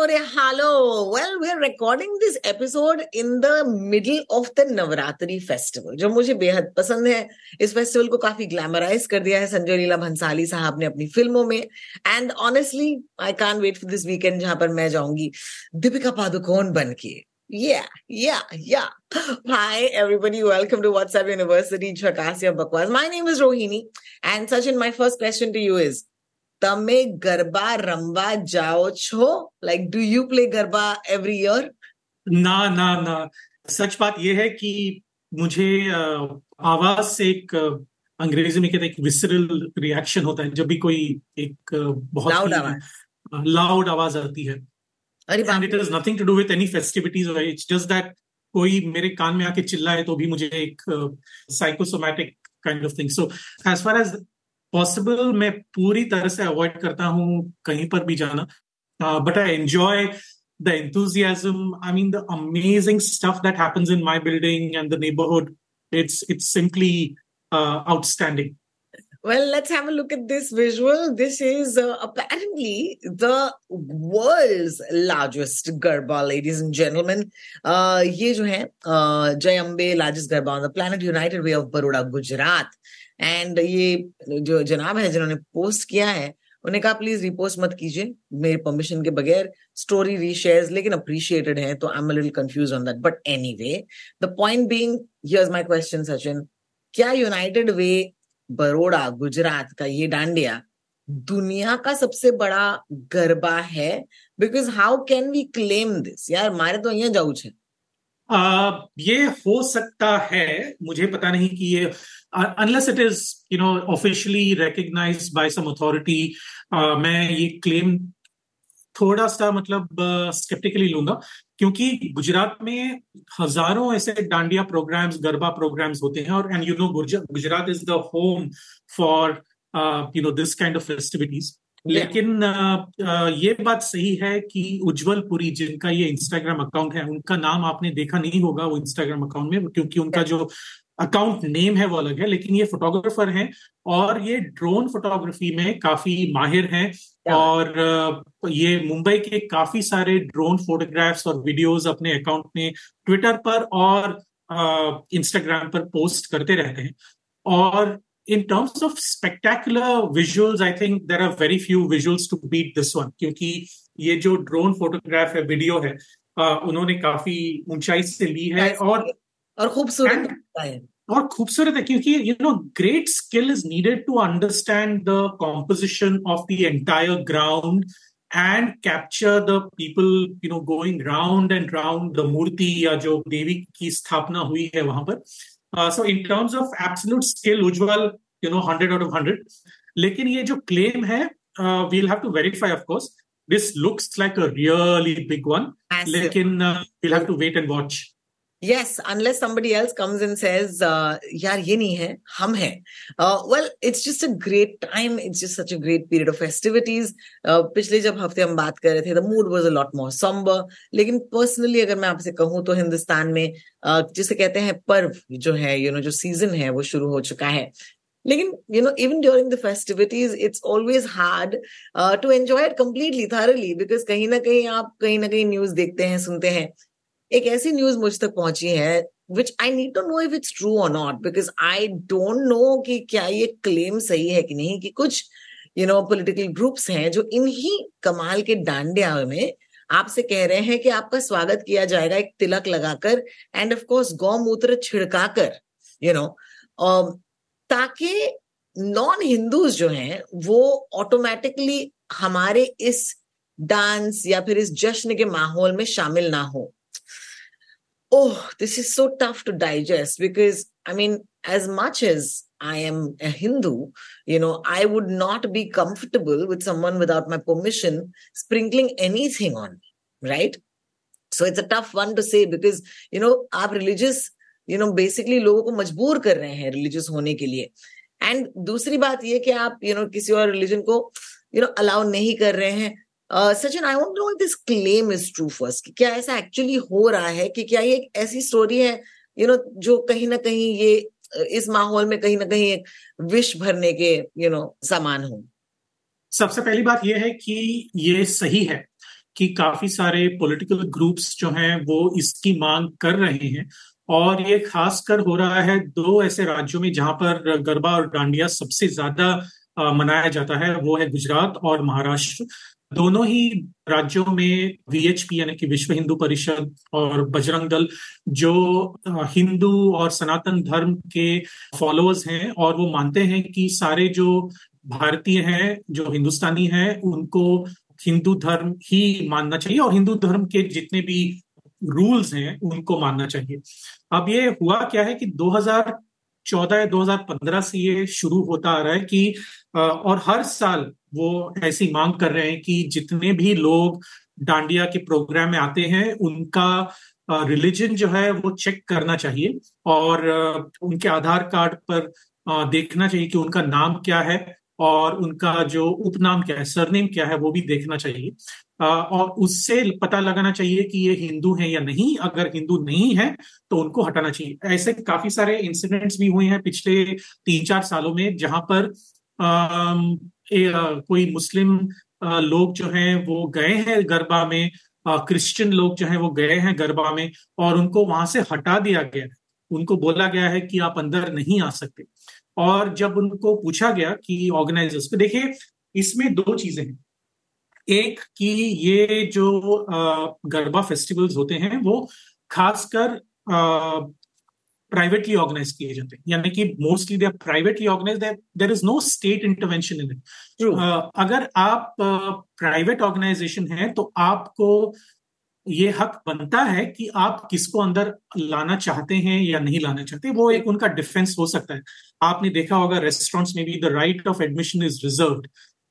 और hello well we are recording this episode in the middle of the Navratri festival जो मुझे बेहद पसंद है इस फेस्टिवल को काफ़ी ग्लैमराइज कर दिया है संजय लीला भंसाली साहब ने अपनी फ़िल्मों में and honestly I can't wait for this weekend जहाँ पर मैं जाऊँगी दीपिका पादुकोन बन के Yeah, yeah, yeah. Hi, everybody. Welcome to WhatsApp University. My name is Rohini. And Sachin, my first question to you is, તમે ગરબા રમવા જાઓ છો like do you play garba every year ना ना ना सच बात यह है कि मुझे अ, आवाज से एक अ, अंग्रेजी में कहते हैं विसरल रिएक्शन होता है जब भी कोई एक अ, बहुत लाउड आवाज लाउड आवाज आती है अरे एंड बाप it is nothing to do with any festivities it's just that कोई मेरे कान में आके चिल्लाए तो भी मुझे एक psychosomatic kind of thing so as far as possible मैं पूरी तरह से अवॉइड करता हूँ कहीं पर भी जाना but I enjoy the enthusiasm i mean the amazing stuff that happens in my building and the neighborhood it's it's simply uh, outstanding Well, let's have a look at this visual. This is uh, apparently the world's largest garba, ladies and gentlemen. Uh, ये जो है uh, Jai Ambe largest garba on the planet, United Way of Baroda, Gujarat. And ये जो जनाब है, जिन्होंने post किया है, उन्हें कहा प्लीज़ रिपोस्ट मत कीजिए, मेरे परमिशन के बगैर स्टोरी रीशेयर लेकिन अप्रिशिएटेड है तो I am little confuse on that but anyway the point being my question Sachin क्या यूनाइटेड वे बरोड़ा गुजरात का ये डांडिया दुनिया का सबसे बड़ा गरबा है? Because how can we claim this यार, मारे तो यहाँ जाऊ ये हो सकता है, मुझे पता नहीं कि ये unless it is you know officially recognize by some authority मैं ये क्लेम थोड़ा सा मतलब स्केप्टिकली लूँगा क्योंकि गुजरात में हज़ारों ऐसे डांडिया प्रोग्राम्स गरबा प्रोग्राम्स होते हैं और and you know Gujarat is the home for you know this kind of festivities लेकिन uh, uh, ये बात सही है कि उज्जवल पुरी जिनका ये इंस्टाग्राम अकाउंट है उनका नाम आपने देखा नहीं होगा वो इंस्टाग्राम अकाउंट में क्योंकि उनका जो अकाउंट नेम है वो अलग है लेकिन ये फोटोग्राफर हैं और ये ड्रोन फोटोग्राफी में काफ़ी माहिर हैं और ये मुंबई के काफ़ी सारे ड्रोन फोटोग्राफ्स और वीडियोस अपने अकाउंट में ट्विटर पर और इंस्टाग्राम पर पोस्ट करते रहते हैं और in terms of spectacular visuals, I think there are very few visuals to beat this one. क्योंकि ये जो ड्रोन फोटोग्राफ है वीडियो है uh, उन्होंने काफ़ी ऊंचाई से ली है और और खूबसूरत है। और खूबसूरत है क्योंकि you know great skill is needed to understand the composition of the entire ground and capture the people you know going round and round the मूर्ति या जो देवी की स्थापना हुई है वहाँ पर। So in terms of absolute skill Ujjwal you know hundred out of hundred लेकिन ये जो क्लेम है we'll have to verify of course this looks like a really big one लेकिन we'll have to wait and watch Yes, unless somebody else comes and says, uh, यार ये नहीं है, हम हैं. Uh, well, it's just a great time. It's just such a great period of festivities. Uh, पिछले जब हफ़्ते हम बात कर रहे थे, the mood was a lot more somber. लेकिन personally अगर मैं आपसे कहूँ तो हिंदुस्तान में uh, जिसे कहते हैं पर्व जो है, you know, जो season है वो शुरू हो चुका है. लेकिन know even during the festivities it's always hard uh, to enjoy it completely thoroughly because कहीं ना कहीं आप कहीं ना कहीं न्यूज़ देखते हैं सुनते हैं एक ऐसी न्यूज़ मुझ तक पहुँची है which I need to know if it's true और not because I don't know कि क्या ये क्लेम सही है कि नहीं, कि कुछ यू नो पॉलिटिकल ग्रुप्स हैं जो इन्हीं कमाल के डांडिया में आपसे कह रहे हैं कि आपका स्वागत किया जाएगा एक तिलक लगाकर एंड ऑफ़ कोर्स गौमूत्र छिड़काकर यू नो ताकि नॉन हिंदूज जो हैं, वो ऑटोमेटिकली हमारे इस डांस या फिर इस जश्न के माहौल में शामिल ना हो। oh, this is so tough to digest because I mean, as much as I am a Hindu, you know, I would not be comfortable with someone without my permission sprinkling anything on me, right? So it's a tough one to say because, you know, आप religious, you know, basically लोगों को मजबूर कर रहे हैं religious होने के लिए. एंड दूसरी बात ये कि आप यू you नो know, किसी और रिलीजन को यू नो अलाउ नहीं कर रहे हैं Sachin I want know this claim is true first क्या ऐसा एक्चुअली हो रहा है कि क्या ये एक ऐसी स्टोरी है यू you नो know, जो कहीं ना कहीं ये इस माहौल में कहीं ना कहीं एक विश भरने के यू you नो know, समान हो। सबसे पहली बात यह है कि ये सही है कि काफ़ी सारे पॉलिटिकल ग्रुप्स जो हैं वो इसकी मांग कर रहे हैं। और ये खासकर हो रहा है दो ऐसे राज्यों में जहाँ पर गरबा और डांडिया सबसे ज़्यादा मनाया जाता है। वो है गुजरात और महाराष्ट्र। दोनों ही राज्यों में वीएचपी यानी कि विश्व हिंदू परिषद और बजरंग दल, जो हिंदू और सनातन धर्म के फॉलोअर्स हैं और वो मानते हैं कि सारे जो भारतीय हैं, जो हिंदुस्तानी हैं, उनको हिंदू धर्म ही मानना चाहिए और हिंदू धर्म के जितने भी रूल्स हैं, उनको मानना चाहिए। अब ये हुआ क्या है कि 2014 या 2015 से ये शुरू होता आ रहा है कि और हर साल वो ऐसी मांग कर रहे हैं कि जितने भी लोग डांडिया के प्रोग्राम में आते हैं, उनका रिलीजन जो है वो चेक करना चाहिए और उनके आधार कार्ड पर देखना चाहिए कि उनका नाम क्या है और उनका जो उपनाम क्या है, सरनेम क्या है वो भी देखना चाहिए। और उससे पता लगाना चाहिए कि ये हिंदू हैं या नहीं। अगर हिंदू नहीं है तो उनको हटाना चाहिए। ऐसे काफ़ी सारे इंसिडेंट्स भी हुए हैं पिछले तीन चार सालों में जहाँ पर कोई मुस्लिम लोग जो हैं वो गए हैं गरबा में क्रिश्चियन लोग जो हैं वो गए हैं गरबा में और उनको वहाँ से हटा दिया गया उनको बोला गया है कि आप अंदर नहीं आ सकते। और जब उनको पूछा गया कि ऑर्गेनाइजर्स को, देखिए, इसमें दो चीज़ें हैं। एक कि ये जो गरबा फेस्टिवल्स होते हैं वो खासकर प्राइवेटली ऑर्गेनाइज किए जाते हैं यानी कि mostly they are privately organize there is no state intervention in it अगर आप प्राइवेट uh, ऑर्गेनाइजेशन है तो आपको ये हक बनता है कि आप किसको अंदर लाना चाहते हैं या नहीं लाना चाहते वो एक उनका डिफेंस हो सकता है आपने देखा होगा रेस्टोरेंट्स में भी the right of admission is reserve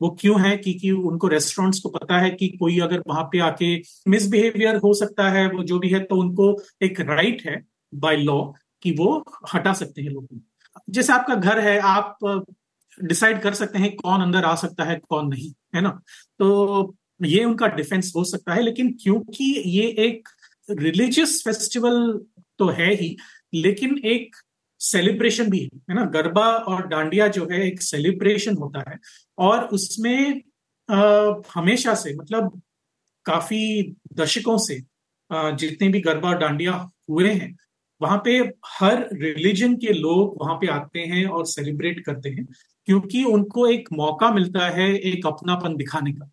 वो क्यों है क्योंकि उनको रेस्टोरेंट्स को पता है कि कोई अगर वहाँ पे आके मिसबिहेवियर हो सकता है वो जो भी है तो उनको एक राइट right है बाय लॉ कि वो हटा सकते हैं लोगों जैसे आपका घर है आप डिसाइड कर सकते हैं कौन अंदर आ सकता है कौन नहीं है ना? तो ये उनका डिफेंस हो सकता है लेकिन क्योंकि ये एक रिलीजियस फेस्टिवल तो है ही लेकिन एक सेलिब्रेशन भी है ना? गरबा और डांडिया जो है एक सेलिब्रेशन होता है और उसमें आ, हमेशा से मतलब काफ़ी दशकों से आ, जितने भी गरबा और डांडिया हुए हैं वहाँ पे हर रिलीजन के लोग वहाँ पे आते हैं और सेलिब्रेट करते हैं क्योंकि उनको एक मौका मिलता है एक अपनापन दिखाने का।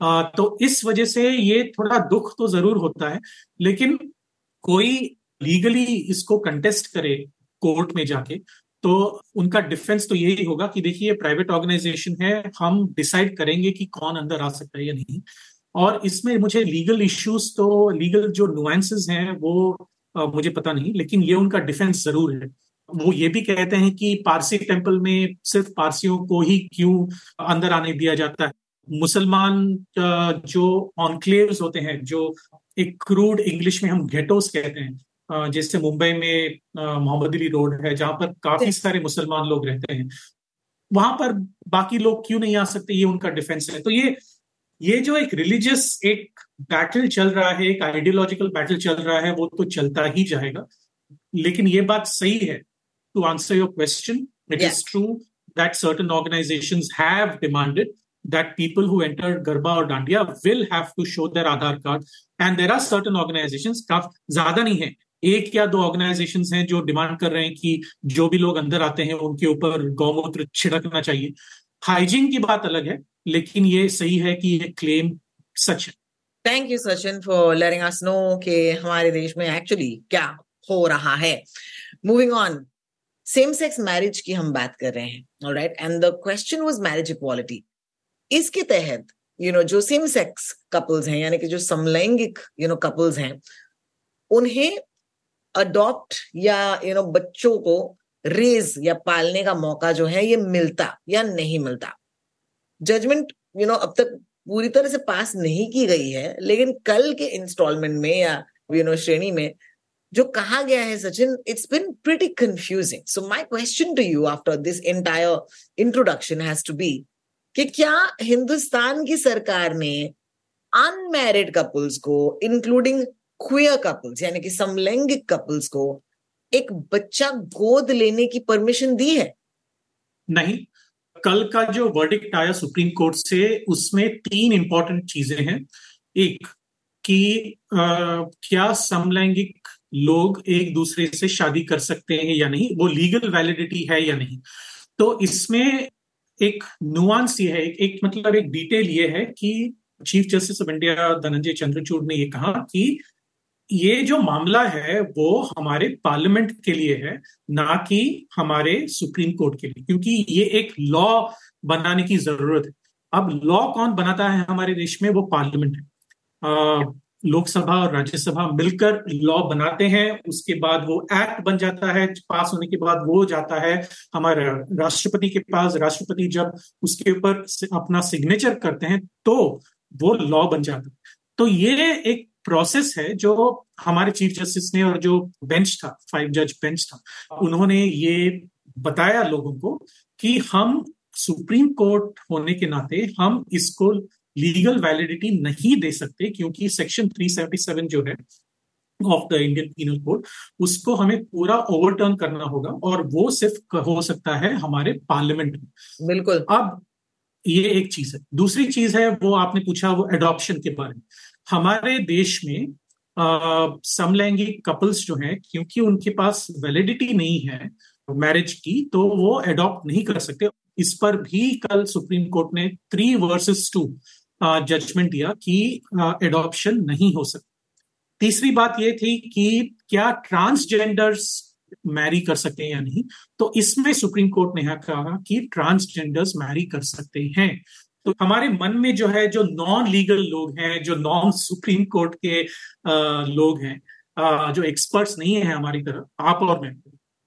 आ, तो इस वजह से ये थोड़ा दुख तो ज़रूर होता है लेकिन कोई लीगली इसको कंटेस्ट करे कोर्ट में जाके तो उनका डिफेंस तो यही होगा कि देखिए ये प्राइवेट ऑर्गेनाइजेशन है हम डिसाइड करेंगे कि कौन अंदर आ सकता है या नहीं। और इसमें मुझे लीगल इश्यूज़ तो लीगल जो नुआंसेस हैं वो मुझे पता नहीं लेकिन ये उनका डिफेंस ज़रूर है। वो ये भी कहते हैं कि पारसी टेंपल में सिर्फ़ पारसियों को ही क्यों अंदर आने दिया जाता है? मुसलमान जो ऑनक्लेव्स होते हैं जो एक क्रूड इंग्लिश में हम घेटोस कहते हैं जैसे मुंबई में मोहम्मद अली रोड है जहाँ पर काफ़ी सारे मुसलमान लोग रहते हैं। वहाँ पर बाकी लोग क्यों नहीं आ सकते? ये उनका डिफेंस है। तो ये ये जो एक रिलीजियस एक बैटल चल रहा है एक आइडियोलॉजिकल बैटल चल रहा है वो तो चलता ही जाएगा। लेकिन ये बात सही है to answer your question it is true that certain organization have demanded that people who enter Garba or Dandiya will have to show their Aadhaar card. And there are certain organizations, काफ ज़्यादा नहीं है। एक या दो organisation हैं जो demand कर रहे हैं कि जो भी लोग अंदर आते हैं उनके ऊपर गौमूत्र छिड़कना चाहिए। हाइजीन की बात अलग है। लेकिन ये सही है कि ये क्लेम सच है। Thank you Sachin for letting us know कि हमारे देश में एक्चुअली क्या हो रहा है। Moving on same sex marriage की हम बात कर रहे हैं right and the question was marriage equality इसके तहत यू you नो know, जो सेम सेक्स कपल्स हैं यानी कि जो समलैंगिक यू नो कपल्स हैं उन्हें अडॉप्ट या यू नो बच्चों को रेज या पालने का मौका जो है ये मिलता या नहीं मिलता। जजमेंट यू नो अब तक पूरी तरह से पास नहीं की गई है, लेकिन कल के इंस्टॉलमेंट में या यू नो श्रेणी में जो कहा गया है Sachin it's been pretty confusing so my question to you after this entire introduction has to be कि क्या हिंदुस्तान की सरकार ने अनमैरिड कपल्स को इंक्लूडिंग क्वियर कपल्स यानी कि समलैंगिक कपल्स को, एक बच्चा गोद लेने की परमिशन दी है? नहीं कल का जो वर्डिक्ट आया सुप्रीम कोर्ट से, उसमें तीन इंपॉर्टेंट चीज़ें हैं। एक, कि क्या समलैंगिक लोग एक दूसरे से शादी कर सकते हैं या नहीं? वो लीगल वैलिडिटी है या नहीं? तो इसमें एक नुआंस ये है, एक मतलब एक डिटेल ये है कि chief justice of India Dhananjaya Chandrachud ने ये कहा कि ये जो मामला है, वो हमारे पार्लियामेंट के लिए है, ना कि हमारे सुप्रीम कोर्ट के लिए, क्योंकि ये एक लॉ बनाने की ज़रूरत है। अब लॉ कौन बनाता है हमारे देश में? वो पार्लियामेंट है। लोकसभा और राज्यसभा मिलकर लॉ बनाते हैं, उसके बाद वो एक्ट बन जाता है, पास होने के बाद वो जाता है। हमारे राष्ट्रपति के पास, राष्ट्रपति जब उसके ऊपर अपना सिग्नेचर करते हैं तो वो लॉ बन जाता है। तो ये एक प्रोसेस है जो हमारे चीफ जस्टिस ने और जो बेंच था फाइव जज बेंच था उन्होंने ये बताया लोगों को कि हम सुप्रीम कोर्ट होने के नाते हम इसको लीगल वैलिडिटी नहीं दे सकते क्योंकि सेक्शन 377 जो है of the Indian penal code उसको हमें पूरा ओवरटर्न करना होगा और वो सिर्फ़ हो सकता है हमारे पार्लियामेंट में। बिल्कुल। अब ये एक चीज़ है। दूसरी चीज़ है वो आपने पूछा वो एडॉप्शन के बारे में। हमारे देश में समलैंगिक कपल्स जो हैं, क्योंकि उनके पास वैलिडिटी नहीं है मैरिज की तो वो एडॉप्ट नहीं कर सकते। इस पर भी कल सुप्रीम कोर्ट ने थ्री वर्सेस टू जजमेंट दिया कि एडॉप्शन नहीं हो सकता तीसरी बात ये थी कि क्या ट्रांसजेंडर्स मैरी कर सकते हैं या नहीं? तो इसमें सुप्रीम कोर्ट ने कहा कि ट्रांसजेंडर्स मैरी कर सकते हैं। तो हमारे मन में जो है जो नॉन लीगल लोग हैं जो नॉन सुप्रीम कोर्ट के आ, लोग हैं आ, जो एक्सपर्ट्स नहीं है हमारी तरफ़ आप और मैं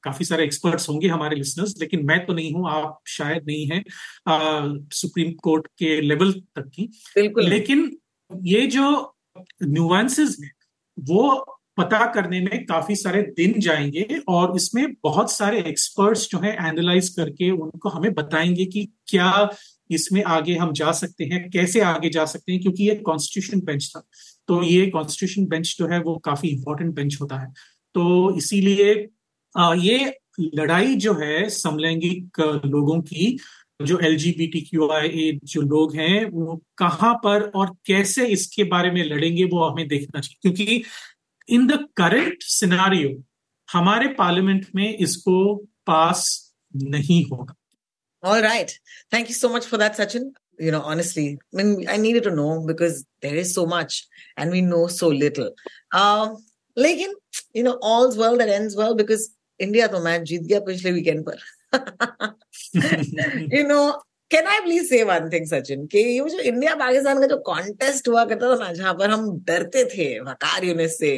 काफ़ी सारे एक्सपर्ट्स होंगे हमारे लिसनर्स लेकिन मैं तो नहीं हूँ आप शायद नहीं है आ, सुप्रीम कोर्ट के लेवल तक की। लेकिन ये जो न्यूएंसेस हैं वो पता करने में काफ़ी सारे दिन जाएँगे और इसमें बहुत सारे एक्सपर्ट्स जो है एनालाइज करके उनको हमें बताएँगे कि क्या इसमें आगे हम जा सकते हैं, कैसे आगे जा सकते हैं, क्योंकि ये कॉन्स्टिट्यूशन बेंच था। तो ये कॉन्स्टिट्यूशन बेंच जो है, वो काफ़ी इंपॉर्टेंट बेंच होता है। तो इसीलिए ये लड़ाई जो है समलैंगिक लोगों की, जो L G B T Q I जो लोग हैं, वो कहाँ पर और कैसे इसके बारे में लड़ेंगे, वो हमें देखना चाहिए। क्योंकि इन द करेंट सिनारियो हमारे पार्लियामेंट में इसको पास नहीं होगा। All right. Thank you so much for that, Sachin. You know, honestly, I mean, I needed to know because there is so much and we know so little. Um, लेकिन you know, all's well that ends well because India तो match जीत गया पिछले weekend पर you know can I please say one thing Sachin कि ये जो India Pakistan का जो कॉन्टेस्ट हुआ करता था ना जहां पर हम डरते थे वकार यूनिस से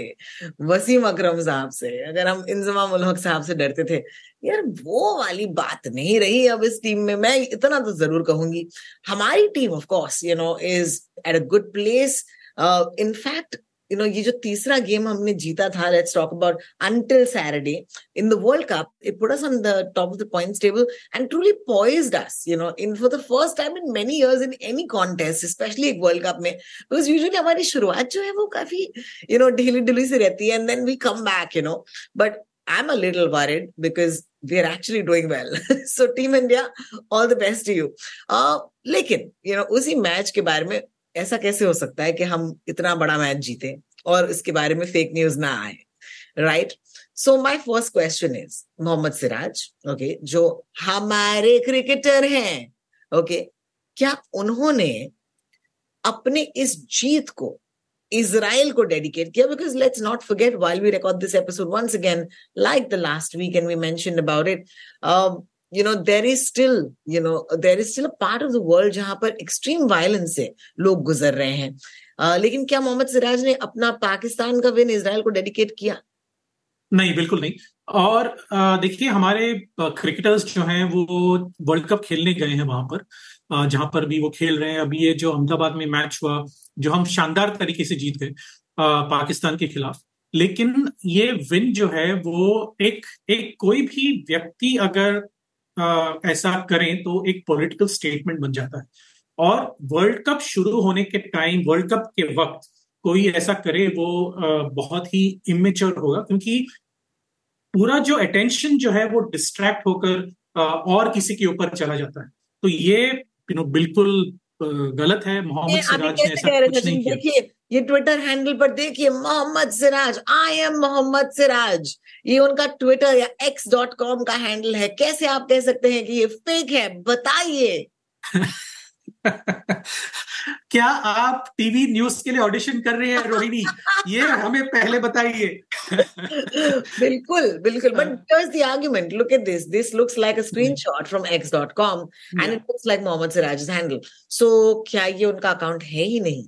वसीम अकरम साहब से अगर हम इंजमा मुल्क साहब से डरते थे यार वो वाली बात नहीं रही अब इस टीम में। मैं इतना तो ज़रूर कहूँगी। हमारी team of course you know is at a good place in fact you know, ये जो तीसरा गेम हमने जीता था let's talk about until Saturday in the world cup it put us on the top of the points table and truly poised us you know in for the first time in many years in any contest specially एक world cup में because usually हमारी शुरुआत जो है वो काफ़ी you know ढीली ढीली से रहती है and then we come back you know but I am a little worried because we are actually doing well. so Team India, all the best to you. Uh, लेकिन you know, उसी match के बारे में ऐसा कैसे हो सकता है कि हम इतना बड़ा मैच जीते और इसके बारे में फेक न्यूज़ ना आए right so my first question is Mohammed Siraj okay जो हमारे क्रिकेटर हैं ओके okay, क्या उन्होंने अपने इस जीत को इसराइल को डेडिकेट किया because let's not forget while we record this episode once again like the last week and we mention about it you know there is still you know there is still a part of the world जहाँ पर extreme violence से लोग गुजर रहे हैं। Uh, लेकिन क्या मोहम्मद सिराज ने अपना पाकिस्तान का विन इसराइल को डेडिकेट किया? नहीं बिल्कुल नहीं। और देखिए हमारे क्रिकेटर्स जो हैं वो वर्ल्ड कप खेलने गए हैं वहाँ पर। जहाँ पर भी वो खेल रहे हैं। अभी ये जो अहमदाबाद में मैच हुआ जो हम शानदार तरीके से जीत गए पाकिस्तान के खिलाफ। लेकिन ये विन जो है वो एक एक कोई भी व्यक्ति अगर आ, ऐसा करें तो एक पॉलिटिकल स्टेटमेंट बन जाता है। और वर्ल्ड कप शुरू होने के टाइम वर्ल्ड कप के वक्त कोई ऐसा करे वो आ, बहुत ही इमेच्योर होगा। क्योंकि पूरा जो अटेंशन जो है वो डिस्ट्रैक्ट होकर और किसी के ऊपर चला जाता है। तो ये यू नो बिल्कुल गलत है मोहम्मद सिराज ने ऐसा कुछ नहीं किया। देखिए ये ट्विटर हैंडल पर देखिए मोहम्मद सिराज आई एम मोहम्मद सिराज। ये उनका ट्विटर या एक्स डॉट कॉम का हैंडल है। कैसे आप कह सकते हैं कि ये फेक है? बताइए। क्या आप टीवी न्यूज़ के लिए ऑडिशन कर रहे हैं रोहिणी? ये हमें पहले बताइए। बिल्कुल बिल्कुल। But here's the argument. Look at this. This looks like a screenshot from x.com and it looks like Mohammed Siraj handle so क्या ये उनका अकाउंट है ही नहीं?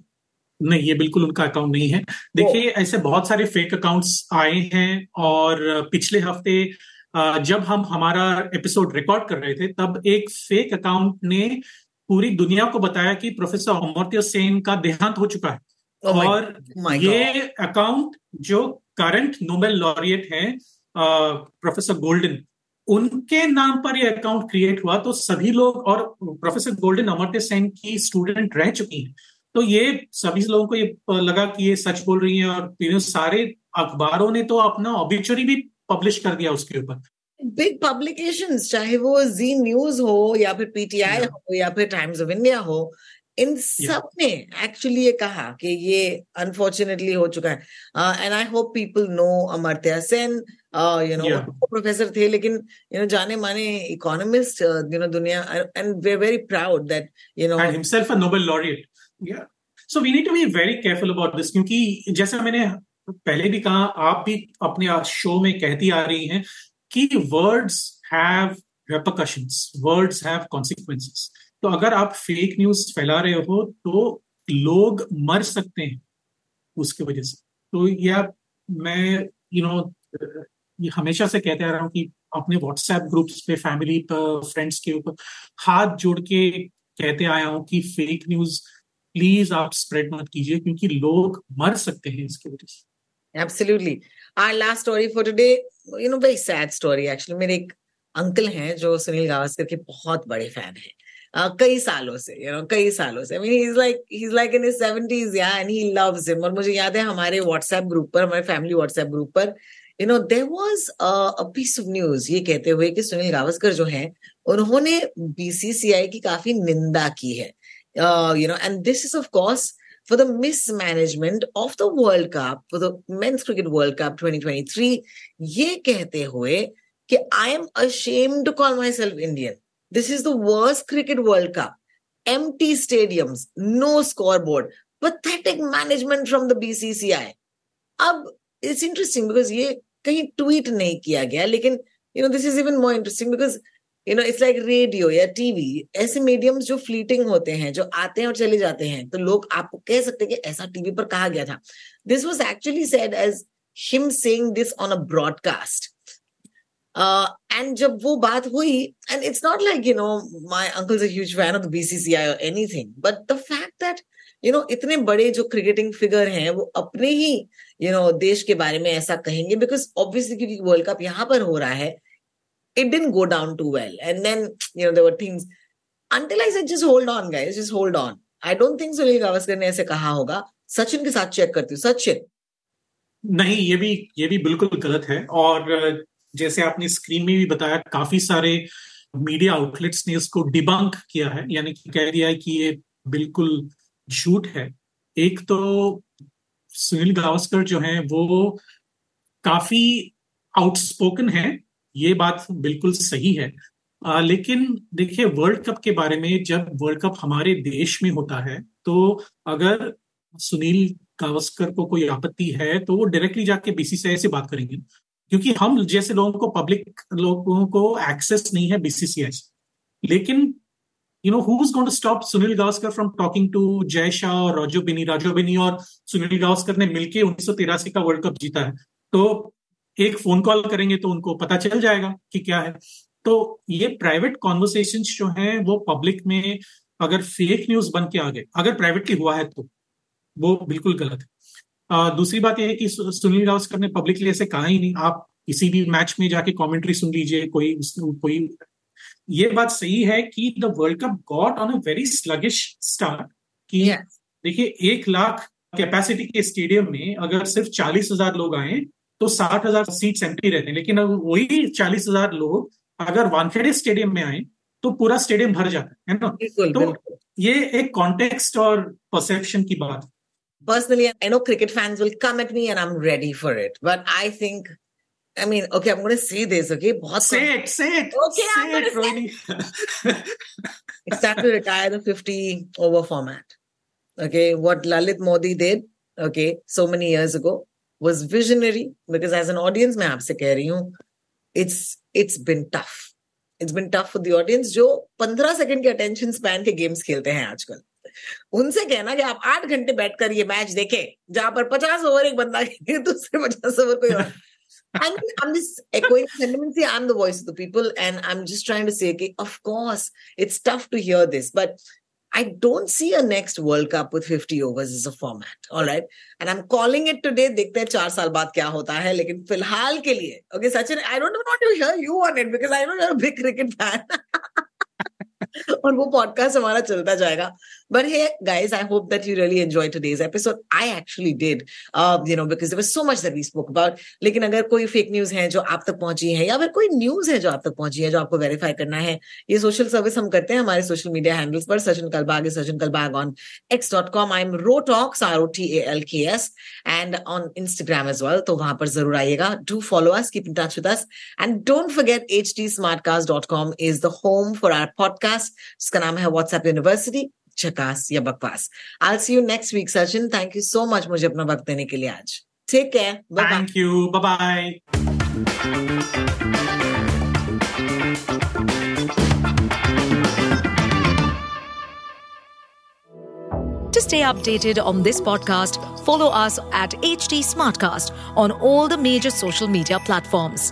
नहीं ये बिल्कुल उनका अकाउंट नहीं है। देखिए ऐसे बहुत सारे फेक अकाउंट्स आए हैं और पिछले हफ़्ते जब हम हमारा एपिसोड रिकॉर्ड कर रहे थे तब एक फेक अकाउंट ने पूरी दुनिया को बताया कि प्रोफेसर अमर्त्य सेन का देहांत हो चुका है। Oh और my ये अकाउंट जो करंट नोबेल लॉरिएट है प्रोफेसर गोल्डन उनके नाम पर ये अकाउंट क्रिएट हुआ। तो सभी लोग और प्रोफेसर गोल्डन अमर्त्य सेन की स्टूडेंट रह चुकी हैं। तो ये सभी लोगों को ये लगा कि ये सच बोल रही है और सारे अखबारों ने तो अपना ऑबिचुरी भी पब्लिश कर दिया उसके ऊपर। बिग पब्लिकेशन चाहे वो जी न्यूज़ हो या फिर पीटीआई yeah. हो या फिर टाइम्स ऑफ़ इंडिया हो इन सबने एक्चुअली ये कहा कि ये अनफॉर्चुनेटली हो चुका है। And I hope people know Amartya Sen you know professor थे लेकिन यू नो जाने माने इकोनॉमिस्ट यू नो दुनिया and we very proud that you know himself a Nobel laureate या so we need to be very careful about this क्योंकि जैसा मैंने पहले भी कहा आप भी अपने शो में कहती आ रही हैं कि words have repercussions words have consequences तो अगर आप फेक न्यूज़ फैला रहे हो तो लोग मर सकते हैं उसके वजह से। तो यह मैं यू you नो know, ये हमेशा से कहते आ रहा हूँ कि अपने व्हाट्सएप ग्रुप्स पे फैमिली पर फ्रेंड्स के ऊपर हाथ जोड़ के कहते आया हूँ कि फेक न्यूज़ प्लीज़ आप स्प्रेड मत कीजिए क्योंकि लोग मर सकते हैं इसके वजह से। Absolutely. Our last story for today, you know, very sad story actually. मेरे एक अंकल हैं जो सुनील गावस्कर के बहुत बड़े फ़ैन हैं। uh, कई सालों से यू नो कई सालों से। मीन लाइक लाइक इन 70s या एंड ही लव्स हिम और मुझे याद है हमारे व्हाट्सएप ग्रुप पर हमारे फैमिली व्हाट्सएप ग्रुप पर you know there was a piece of news ये कहते हुए कि सुनील गावस्कर जो है उन्होंने बीसीसीआई की काफ़ी निंदा की है। You know and this is of course for the mismanagement of the World Cup, for the Men's Cricket World Cup 2023, ये कहते हुए कि I am ashamed to call myself Indian. This is the worst cricket World Cup. Empty stadiums, no scoreboard, pathetic management from the BCCI. अब it's interesting because ये कहीं tweet नहीं किया गया लेकिन you know this is even more interesting because you know it's like radio या TV ऐसे mediums जो फ्लीटिंग होते हैं जो आते हैं और चले जाते हैं तो लोग आपको कह सकते हैं कि ऐसा टीवी पर कहा गया था। This was actually said as him saying this on a broadcast and जब वो बात हुई and it's not like you know my uncle fan of BCCI और anything but the fact that you know इतने बड़े जो क्रिकेटिंग फिगर हैं वो अपने ही यू you नो know, देश के बारे में ऐसा कहेंगे बिकॉज़ ऑब्वियसली क्योंकि वर्ल्ड कप यहाँ पर हो रहा है it didn't go down too well. And then, you know, there were things. Until I said, just hold on, guys, just hold on. I don't think Sunil Gavaskar ने ऐसे कहा होगा सचिन के साथ चेक करती हूँ सचिन नहीं ये भी ये भी बिल्कुल गलत है। और जैसे आपने स्क्रीन में भी बताया काफ़ी सारे मीडिया आउटलेट्स ने इसको डिबंक किया है। यानी कि कह दिया है कि ये बिल्कुल झूठ है। एक तो सुनील गावस्कर जो है वो काफ़ी आउटस्पोकन है। ये बात बिल्कुल सही है। आ, लेकिन देखिए वर्ल्ड कप के बारे में जब वर्ल्ड कप हमारे देश में होता है तो अगर सुनील गावस्कर को कोई आपत्ति है तो वो डायरेक्टली जाके बीसीसीआई से बात करेंगे। क्योंकि हम जैसे लोगों को पब्लिक लोगों को एक्सेस नहीं है बीसीसीआई से। लेकिन you know who is going to stop Sunil Gavaskar from talking to Jay Shah और राजो बिनी? राजो बिनी और सुनील गावस्कर ने मिलकर उन्नीस का वर्ल्ड कप जीता है। तो एक फ़ोन कॉल करेंगे तो उनको पता चल जाएगा कि क्या है तो ये प्राइवेट कॉन्वर्सेशन जो है वो पब्लिक में अगर फेक न्यूज़ बन के आ गए अगर प्राइवेटली हुआ है तो वो बिल्कुल गलत है आ, दूसरी बात यह है कि सुनील गावस्कर ने पब्लिकली ऐसे कहा ही नहीं आप किसी भी मैच में जाके कमेंट्री सुन लीजिए कोई कोई ये बात सही है कि the world cup got on a very sluggish start कि yes. देखिए एक लाख कैपेसिटी के स्टेडियम में अगर सिर्फ़ चालीस हज़ार लोग आए तो साठ हज़ार सीट एम्प्टी रहते हैं लेकिन अब वही चालीस हज़ार लोग अगर वानखेड़े स्टेडियम में आए तो पूरा स्टेडियम भर जाता है ना तो ये एक कॉन्टेक्स्ट और परसेप्शन की बात Personally, I know cricket fans will come at me and I'm ready for it. But I think, I mean, okay, I'm going to say this, okay? say it, say it. Okay, say I'm going to say It's time to retire the 50 over format. Okay, what Lalit Modi did, okay, so many years ago was visionary because as an audience, मैं आपसे कह रही हूँ, it's it's been tough. It's been tough for the audience जो पंद्रह second के attention span के games खेलते हैं आजकल उनसे कहना कि आप आठ घंटे बैठकर ये मैच देखें जहाँ पर पचास ओवर एक बंदा खेले दूसरे पचास ओवर कोई और I mean, I'm just echoing sentiment. See, I'm the voice of the people, and I'm just trying to say, okay, of course, it's tough to hear this, but I don't see a next World Cup with 50 overs as a format. All right. And I'm calling it today. देखते हैं चार साल बाद क्या होता है लेकिन फिलहाल के लिए okay Sachin I don't want to hear you on it because I know you're a big cricket fan और वो पॉडकास्ट हमारा चलता जाएगा। But hey guys, I that you really enjoyed today's episode. I actually did, uh, you know, because there was so much that we spoke about. लेकिन अगर कोई fake news है जो आप तक पहुँची है या फिर कोई न्यूज़ है जो आप तक पहुँची है जो आपको वेरीफाई करना है ये सोशल सर्विस हम करते हैं। हमारे सोशल मीडिया हैंडल्स पर Sachin Kalbag Sachin Kalbag on X dot com I am ro talks R O T A L K S and on Instagram as well तो वहाँ पर ज़रूर आइएगा। Do follow us keep in touch with us and don't forget H T smartcast dot com is the home for our podcast जिसका नाम है WhatsApp university झकास या बकवास I see you next week Sachin thank you so much मुझे अपना वक्त देने के लिए आज ठीक है thank you bye To stay updated on this podcast, follow us at HT Smartcast on all the major social media platforms.